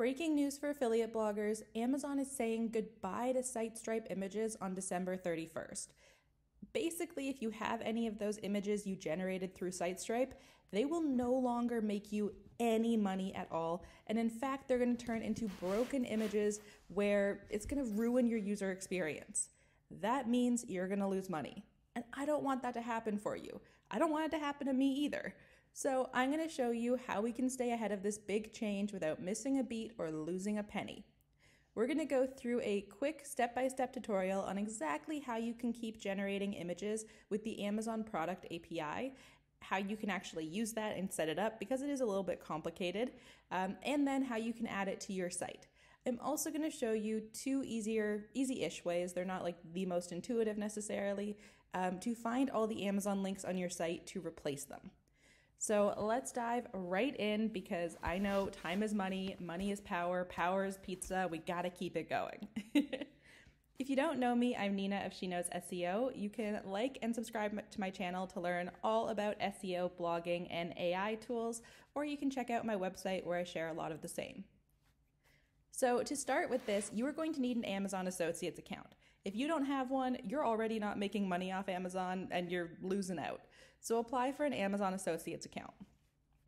Breaking news for affiliate bloggers Amazon is saying goodbye to SiteStripe images on December 31st. Basically, if you have any of those images you generated through SiteStripe, they will no longer make you any money at all. And in fact, they're going to turn into broken images where it's going to ruin your user experience. That means you're going to lose money. And I don't want that to happen for you. I don't want it to happen to me either. So I'm going to show you how we can stay ahead of this big change without missing a beat or losing a penny. We're going to go through a quick step-by-step tutorial on exactly how you can keep generating images with the Amazon Product API, how you can actually use that and set it up because it is a little bit complicated, um, and then how you can add it to your site. I'm also going to show you two easier, easy-ish ways, they're not like the most intuitive necessarily, um, to find all the Amazon links on your site to replace them. So let's dive right in because I know time is money, money is power, power is pizza. We got to keep it going. if you don't know me, I'm Nina of She Knows SEO. You can like and subscribe to my channel to learn all about SEO, blogging, and AI tools, or you can check out my website where I share a lot of the same. So, to start with this, you are going to need an Amazon Associates account. If you don't have one, you're already not making money off Amazon and you're losing out. So apply for an Amazon Associates account.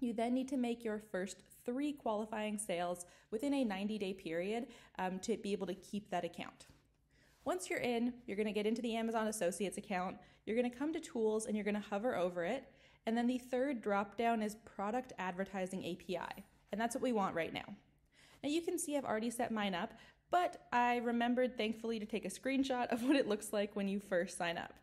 You then need to make your first three qualifying sales within a 90 day period um, to be able to keep that account. Once you're in, you're going to get into the Amazon Associates account. You're going to come to Tools and you're going to hover over it. And then the third drop down is Product Advertising API. And that's what we want right now. Now you can see I've already set mine up, but I remembered thankfully to take a screenshot of what it looks like when you first sign up.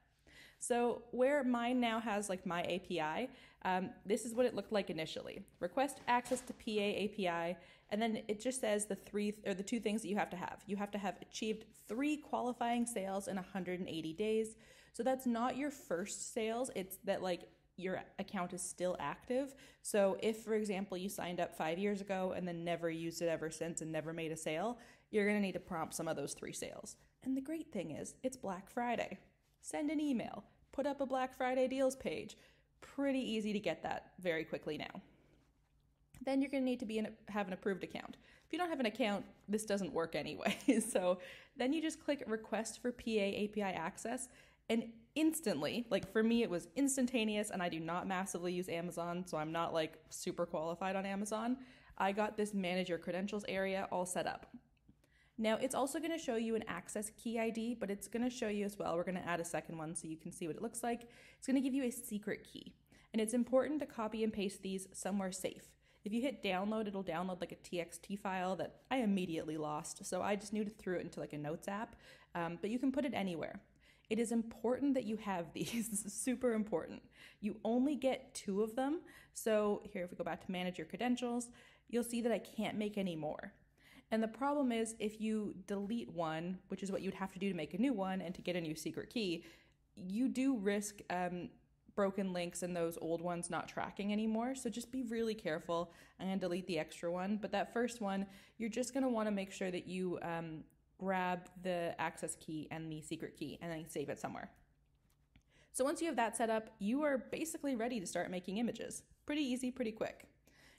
So where mine now has like my API, um, this is what it looked like initially. Request access to PA API, and then it just says the three or the two things that you have to have. You have to have achieved three qualifying sales in 180 days. So that's not your first sales. It's that like your account is still active. So if, for example, you signed up five years ago and then never used it ever since and never made a sale, you're going to need to prompt some of those three sales. And the great thing is, it's Black Friday. Send an email, put up a Black Friday deals page. Pretty easy to get that very quickly now. Then you're going to need to be in, have an approved account. If you don't have an account, this doesn't work anyway. so then you just click request for PA API access and instantly, like for me, it was instantaneous, and I do not massively use Amazon, so I'm not like super qualified on Amazon. I got this manage your credentials area all set up. Now it's also going to show you an access key ID, but it's going to show you as well. We're going to add a second one so you can see what it looks like. It's going to give you a secret key. And it's important to copy and paste these somewhere safe. If you hit download, it'll download like a TXT file that I immediately lost. So I just knew to throw it into like a notes app, um, but you can put it anywhere. It is important that you have these. This is super important. You only get two of them. So here, if we go back to manage your credentials, you'll see that I can't make any more. And the problem is if you delete one, which is what you'd have to do to make a new one and to get a new secret key, you do risk um, broken links and those old ones not tracking anymore. So just be really careful. I'm gonna delete the extra one, but that first one, you're just gonna wanna make sure that you um, grab the access key and the secret key and then save it somewhere. So once you have that set up, you are basically ready to start making images. Pretty easy, pretty quick.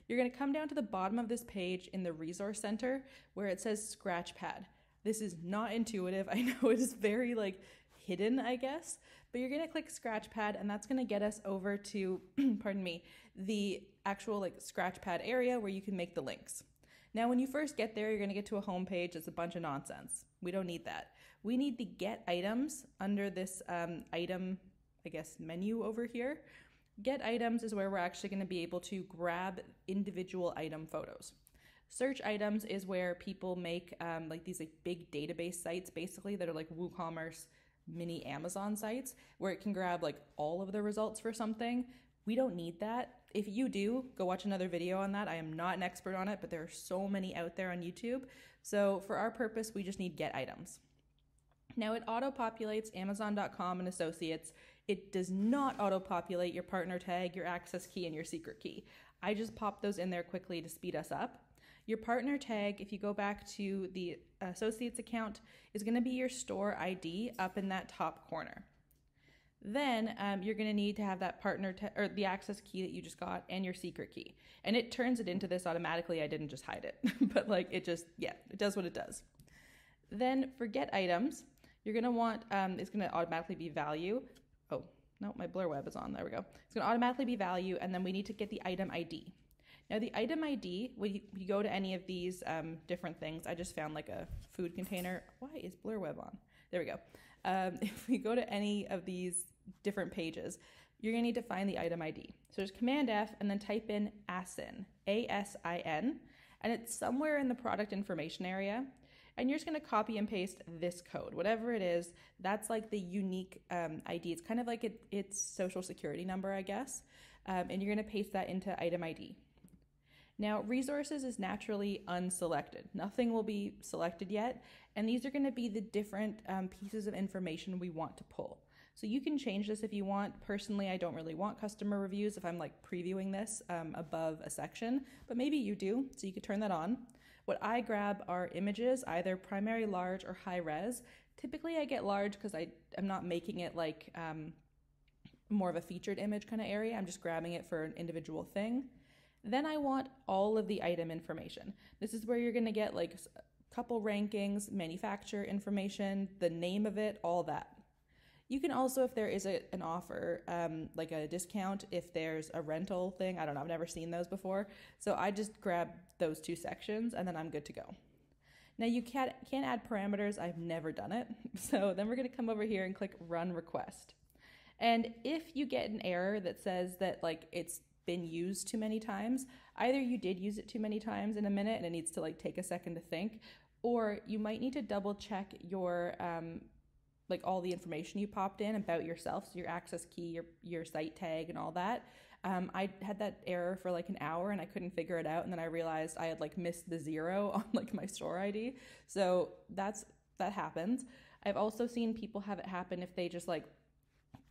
You're to come down to the bottom of this page in the resource center where it says Scratchpad. This is not intuitive. I know it is very like hidden, I guess, but you're to click Scratchpad and that's to get us over to, pardon me, the actual like Scratchpad area where you can make the links. Now, when you first get there, you're going to get to a home page that's a bunch of nonsense. We don't need that. We need the get items under this um, item, I guess, menu over here. Get items is where we're actually going to be able to grab individual item photos. Search items is where people make um, like these like big database sites basically that are like WooCommerce mini Amazon sites where it can grab like all of the results for something. We don't need that. If you do, go watch another video on that. I am not an expert on it, but there are so many out there on YouTube. So for our purpose, we just need get items. Now it auto populates Amazon.com and Associates it does not auto populate your partner tag, your access key, and your secret key. I just pop those in there quickly to speed us up. Your partner tag, if you go back to the associates account, is going to be your store ID up in that top corner. Then um, you're going to need to have that partner te- or the access key that you just got and your secret key. And it turns it into this automatically. I didn't just hide it, but like it just, yeah, it does what it does. Then for get items, you're going to want, um, it's going to automatically be value. Oh, no, my blur web is on. There we go. It's going to automatically be value. And then we need to get the item ID. Now, the item ID, when you, you go to any of these um, different things, I just found like a food container. Why is blur web on? There we go. Um, if we go to any of these different pages, you're to need to find the item ID. So there's Command F and then type in ASIN, A S I N, and it's somewhere in the product information area. And you're just to copy and paste this code, whatever it is. That's like the unique um, ID. It's kind of like it, its social security number, I guess. Um, and you're to paste that into item ID. Now, resources is naturally unselected. Nothing will be selected yet, and these are going to be the different um, pieces of information we want to pull. So you can change this if you want. Personally, I don't really want customer reviews if I'm like previewing this um, above a section, but maybe you do, so you could turn that on. What I grab are images, either primary large or high res. Typically, I get large because I am not making it like um, more of a featured image kind of area. I'm just grabbing it for an individual thing. Then I want all of the item information. This is where you're going to get like a couple rankings, manufacturer information, the name of it, all that. You can also, if there is a, an offer, um, like a discount, if there's a rental thing, I don't know, I've never seen those before. So I just grab those two sections and then I'm good to go. Now you can't, can't add parameters, I've never done it. So then we're gonna come over here and click run request. And if you get an error that says that like it's been used too many times, either you did use it too many times in a minute and it needs to like take a second to think, or you might need to double check your um, like all the information you popped in about yourself, so your access key, your your site tag, and all that. Um, I had that error for like an hour and I couldn't figure it out, and then I realized I had like missed the zero on like my store ID. So that's that happens. I've also seen people have it happen if they just like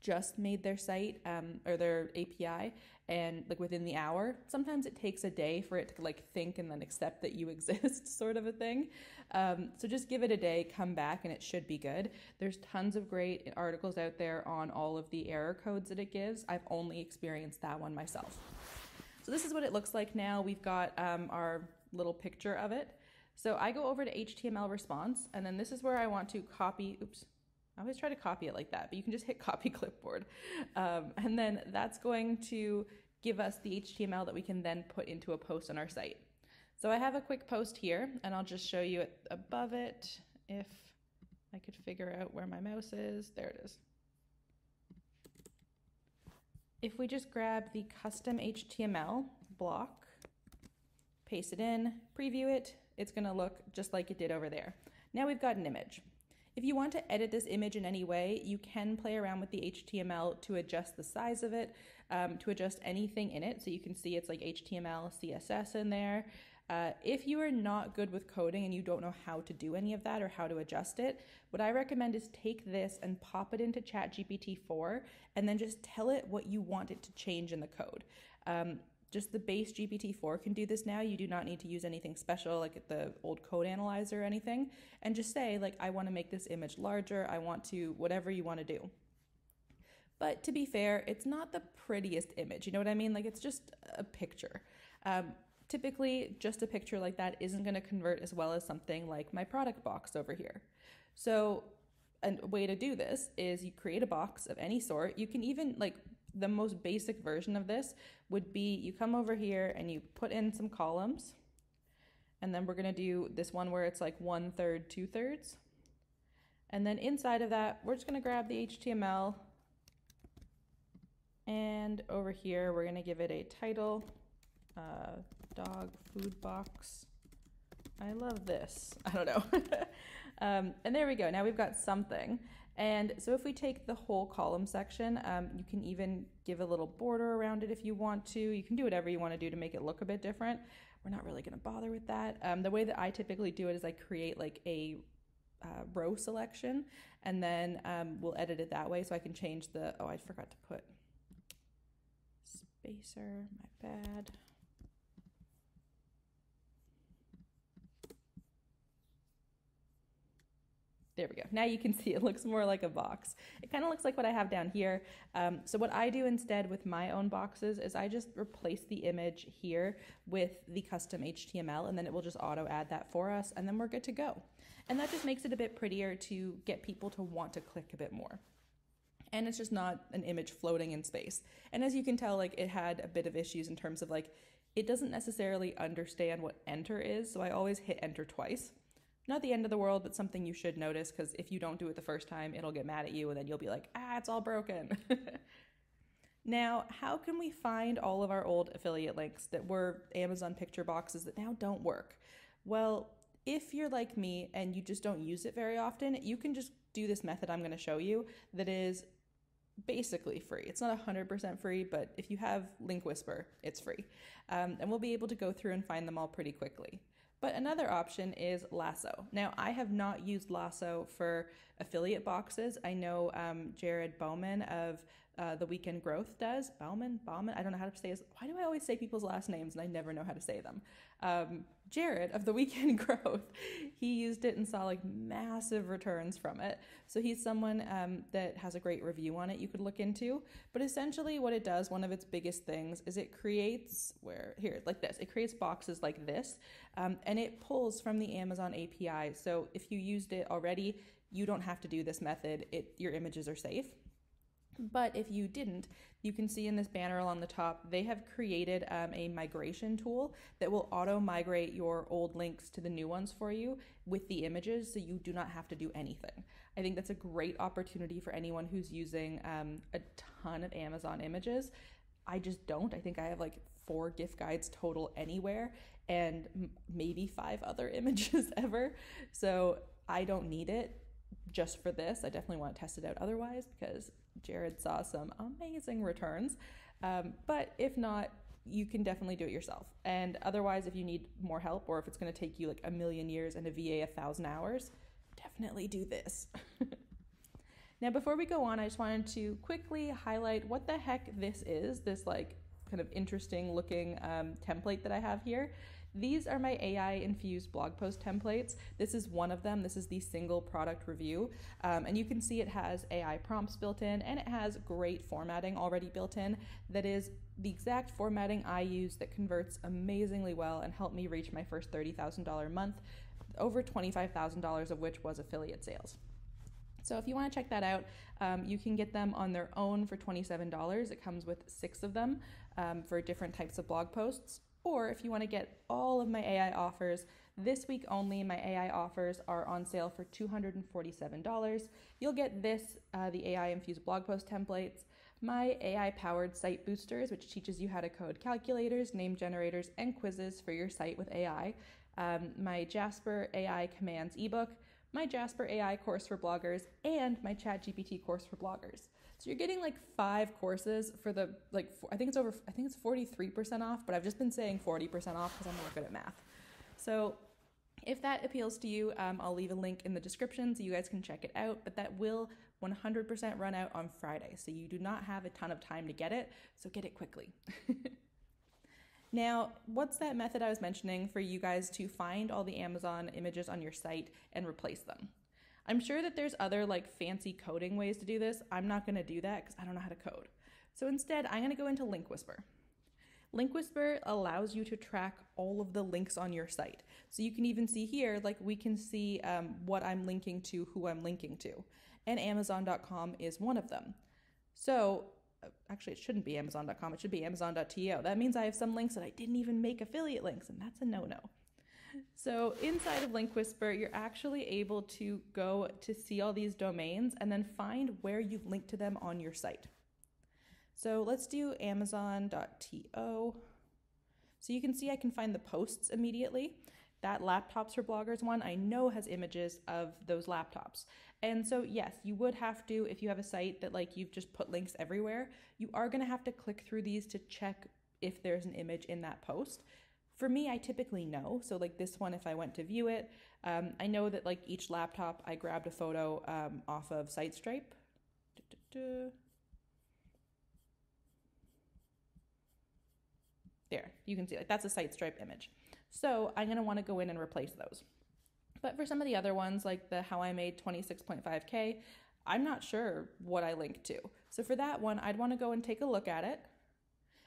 just made their site um, or their API and like within the hour. Sometimes it takes a day for it to like think and then accept that you exist, sort of a thing. Um, so just give it a day, come back, and it should be good. There's tons of great articles out there on all of the error codes that it gives. I've only experienced that one myself. So this is what it looks like now. We've got um, our little picture of it. So I go over to HTML response, and then this is where I want to copy. Oops I always try to copy it like that, but you can just hit copy clipboard. Um, and then that's going to give us the HTML that we can then put into a post on our site. So I have a quick post here, and I'll just show you it above it if I could figure out where my mouse is. There it is. If we just grab the custom HTML block, paste it in, preview it, it's going to look just like it did over there. Now we've got an image. If you want to edit this image in any way, you can play around with the HTML to adjust the size of it, um, to adjust anything in it. So you can see it's like HTML, CSS in there. Uh, if you are not good with coding and you don't know how to do any of that or how to adjust it, what I recommend is take this and pop it into ChatGPT 4 and then just tell it what you want it to change in the code. Um, just the base GPT-4 can do this now. You do not need to use anything special like the old code analyzer or anything. And just say, like, I want to make this image larger. I want to, whatever you want to do. But to be fair, it's not the prettiest image. You know what I mean? Like, it's just a picture. Um, typically, just a picture like that isn't going to convert as well as something like my product box over here. So, a way to do this is you create a box of any sort. You can even like the most basic version of this would be you come over here and you put in some columns. And then we're to do this one where it's like one third, two thirds. And then inside of that, we're just to grab the HTML. And over here, we're to give it a title, uh, dog food box. I love this. I don't know. um, and there we go. Now we've got something. And so if we take the whole column section, um, you can even give a little border around it if you want to. You can do whatever you want to do to make it look a bit different. We're not really going to bother with that. Um, the way that I typically do it is I create like a uh, row selection and then um, we'll edit it that way so I can change the, oh, I forgot to put spacer, my bad. There we go. Now you can see it looks more like a box. It kind of looks like what I have down here. Um, so what I do instead with my own boxes is I just replace the image here with the custom HTML and then it will just auto add that for us and then we're good to go. And that just makes it a bit prettier to get people to want to click a bit more. And it's just not an image floating in space. And as you can tell, like it had a bit of issues in terms of like, it doesn't necessarily understand what enter is. So I always hit enter twice not the end of the world, but something you should notice because if you don't do it the first time, it'll get mad at you and then you'll be like, ah, it's all broken. now, how can we find all of our old affiliate links that were Amazon picture boxes that now don't work? Well, if you're like me and you just don't use it very often, you can just do this method I'm going to show you that is basically free. It's not 100% free, but if you have Link Whisper, it's free. Um, and we'll be able to go through and find them all pretty quickly. But another option is Lasso. Now, I have not used Lasso for affiliate boxes. I know um, Jared Bowman of uh, the Weekend Growth does. Bowman, Bauman? I don't know how to say his. Why do I always say people's last names and I never know how to say them? Um, Jared of the Weekend Growth, he used it and saw like massive returns from it. So he's someone um, that has a great review on it you could look into. But essentially, what it does, one of its biggest things, is it creates where here like this. It creates boxes like this, um, and it pulls from the Amazon API. So if you used it already, you don't have to do this method. It your images are safe. But if you didn't, you can see in this banner along the top, they have created um, a migration tool that will auto migrate your old links to the new ones for you with the images so you do not have to do anything. I think that's a great opportunity for anyone who's using um, a ton of Amazon images. I just don't. I think I have like four gift guides total anywhere and maybe five other images ever. So I don't need it just for this. I definitely want to test it out otherwise because Jared saw some amazing returns. Um, but if not, you can definitely do it yourself. And otherwise, if you need more help or if it's going to take you like a million years and a VA a thousand hours, definitely do this. now, before we go on, I just wanted to quickly highlight what the heck this is this like kind of interesting looking um, template that I have here. These are my AI infused blog post templates. This is one of them. This is the single product review. Um, and you can see it has AI prompts built in and it has great formatting already built in that is the exact formatting I use that converts amazingly well and helped me reach my first $30,000 month, over $25,000 of which was affiliate sales. So if you want to check that out, um, you can get them on their own for $27. It comes with six of them um, for different types of blog posts. Or if you want to get all of my AI offers, this week only, my AI offers are on sale for $247. You'll get this, uh, the AI infused blog post templates, my AI powered site boosters, which teaches you how to code calculators, name generators, and quizzes for your site with AI, um, my Jasper AI commands ebook, my Jasper AI course for bloggers, and my ChatGPT course for bloggers. So you're getting like five courses for the like I think it's over I think it's 43% off, but I've just been saying 40% off because I'm more good at math. So if that appeals to you, um, I'll leave a link in the description so you guys can check it out. But that will 100% run out on Friday, so you do not have a ton of time to get it. So get it quickly. Now, what's that method I was mentioning for you guys to find all the Amazon images on your site and replace them? I'm sure that there's other like fancy coding ways to do this. I'm not to do that because I don't know how to code. So instead, I'm to go into Link Whisper. Link Whisper allows you to track all of the links on your site. So you can even see here, like we can see um, what I'm linking to, who I'm linking to. And Amazon.com is one of them. So uh, actually, it shouldn't be Amazon.com, it should be Amazon.to. That means I have some links that I didn't even make affiliate links, and that's a no no. So inside of Link Whisper, you're actually able to go to see all these domains and then find where you've linked to them on your site. So let's do amazon.to. So you can see I can find the posts immediately. That laptops for bloggers one I know has images of those laptops. And so yes, you would have to if you have a site that like you've just put links everywhere, you are going to have to click through these to check if there's an image in that post. For me, I typically know. So, like this one, if I went to view it, um, I know that like each laptop, I grabbed a photo um, off of SiteStripe. There, you can see like that's a SiteStripe image. So I'm want to go in and replace those. But for some of the other ones, like the How I Made 26.5K, I'm not sure what I link to. So for that one, I'd want to go and take a look at it.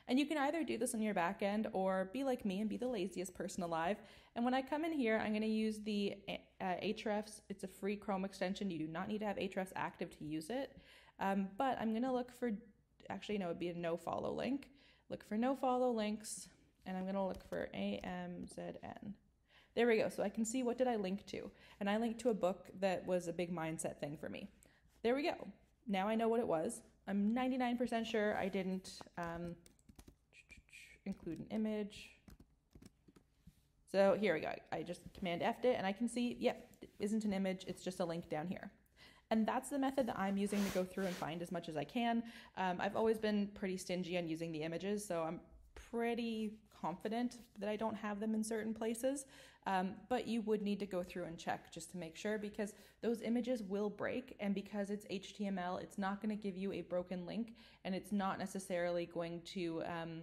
And you can either do this on your back end or be like me and be the laziest person alive. And when I come in here, I'm to use the uh, Ahrefs. It's a free Chrome extension. You do not need to have Ahrefs active to use it. Um, but I'm to look for, actually, no, it would be a no follow link. Look for no follow links, and I'm to look for AMZN. There we go. So I can see what did I link to. And I linked to a book that was a big mindset thing for me. There we go. Now I know what it was. I'm 99% sure I didn't um, include an image. So here we go. I just command F'd it and I can see, yep, yeah, isn't an image, it's just a link down here. And that's the method that I'm using to go through and find as much as I can. Um, I've always been pretty stingy on using the images, so I'm pretty confident that I don't have them in certain places. Um, but you would need to go through and check just to make sure because those images will break. And because it's HTML, it's not going to give you a broken link and it's not necessarily going to. Um,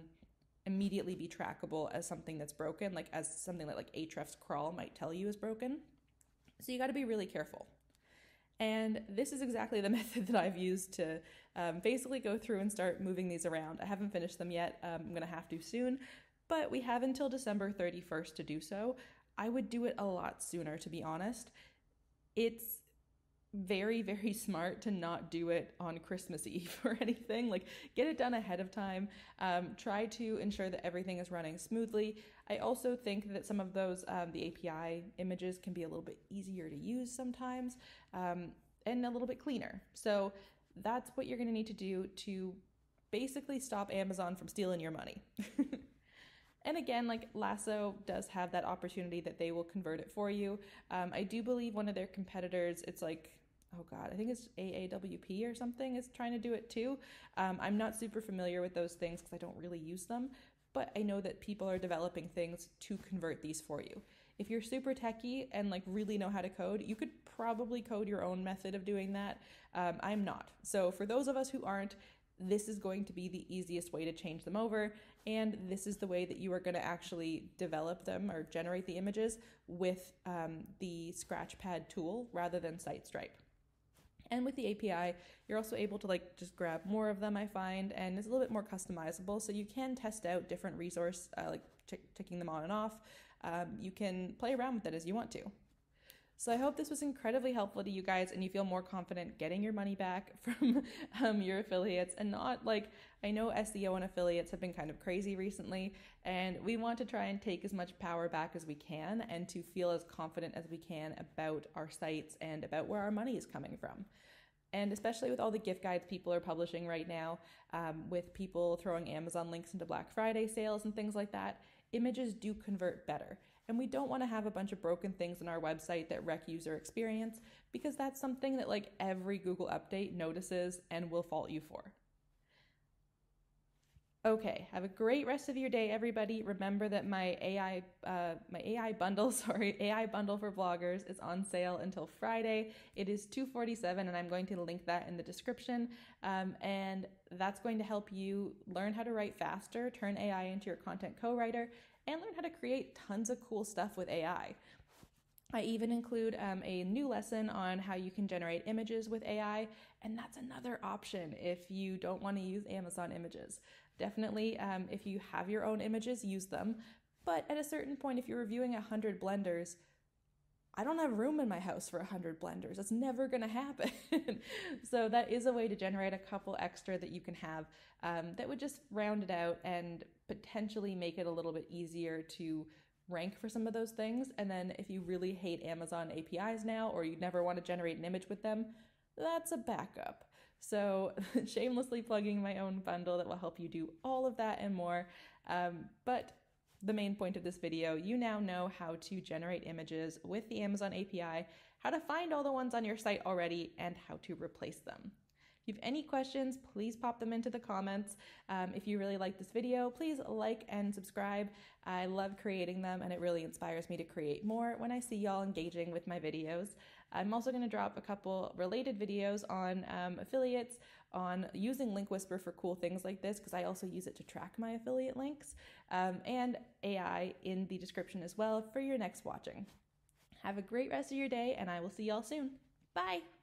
immediately be trackable as something that's broken, like as something that like Ahrefs crawl might tell you is broken. So you got to be really careful. And this is exactly the method that I've used to um, basically go through and start moving these around. I haven't finished them yet. Um, I'm going to have to soon, but we have until December 31st to do so. I would do it a lot sooner, to be honest. It's very very smart to not do it on christmas eve or anything. Like get it done ahead of time. Um, try to ensure that everything is running smoothly. I also think that some of those um, the api images can be a little bit easier to use sometimes um, and a little bit cleaner. So that's what you're going to need to do to basically stop amazon from stealing your money And again, like Lasso does have that opportunity that they will convert it for you. Um, I do believe one of their competitors, it's like oh god, I think it's AAWP or something is trying to do it too. Um, I'm not super familiar with those things because I don't really use them, but I know that people are developing things to convert these for you. If you're super techy and like really know how to code, you could probably code your own method of doing that. Um, I'm not. So for those of us who aren't, this is going to be the easiest way to change them over. And this is the way that you are going to actually develop them or generate the images with um, the Scratchpad tool rather than SiteStripe. And with the API, you're also able to like just grab more of them, I find, and it's a little bit more customizable. So you can test out different resource, uh, like ticking them on and off. Um, you can play around with it as you want to. So I hope this was incredibly helpful to you guys and you feel more confident getting your money back from um, your affiliates and not like I know SEO and affiliates have been kind of crazy recently and we want to try and take as much power back as we can and to feel as confident as we can about our sites and about where our money is coming from. And especially with all the gift guides people are publishing right now, um, with people throwing Amazon links into Black Friday sales and things like that, images do convert better. And we don't want to have a bunch of broken things on our website that wreck user experience because that's something that like every Google update notices and will fault you for. Okay, have a great rest of your day, everybody. Remember that my AI, uh, my AI bundle, sorry, AI bundle for bloggers is on sale until Friday. It is two forty seven, and I'm going to link that in the description. Um, and that's going to help you learn how to write faster, turn AI into your content co-writer, and learn how to create tons of cool stuff with AI. I even include um, a new lesson on how you can generate images with AI, and that's another option if you don't want to use Amazon images. Definitely, um, if you have your own images, use them. But at a certain point, if you're reviewing 100 blenders, I don't have room in my house for 100 blenders. That's never going to happen. so, that is a way to generate a couple extra that you can have um, that would just round it out and potentially make it a little bit easier to rank for some of those things. And then, if you really hate Amazon APIs now or you never want to generate an image with them, that's a backup. So, shamelessly plugging my own bundle that will help you do all of that and more. Um, but the main point of this video, you now know how to generate images with the Amazon API, how to find all the ones on your site already, and how to replace them. If you have any questions, please pop them into the comments. Um, if you really like this video, please like and subscribe. I love creating them and it really inspires me to create more when I see y'all engaging with my videos. I'm also going to drop a couple related videos on um, affiliates, on using Link Whisper for cool things like this, because I also use it to track my affiliate links, um, and AI in the description as well for your next watching. Have a great rest of your day, and I will see y'all soon. Bye!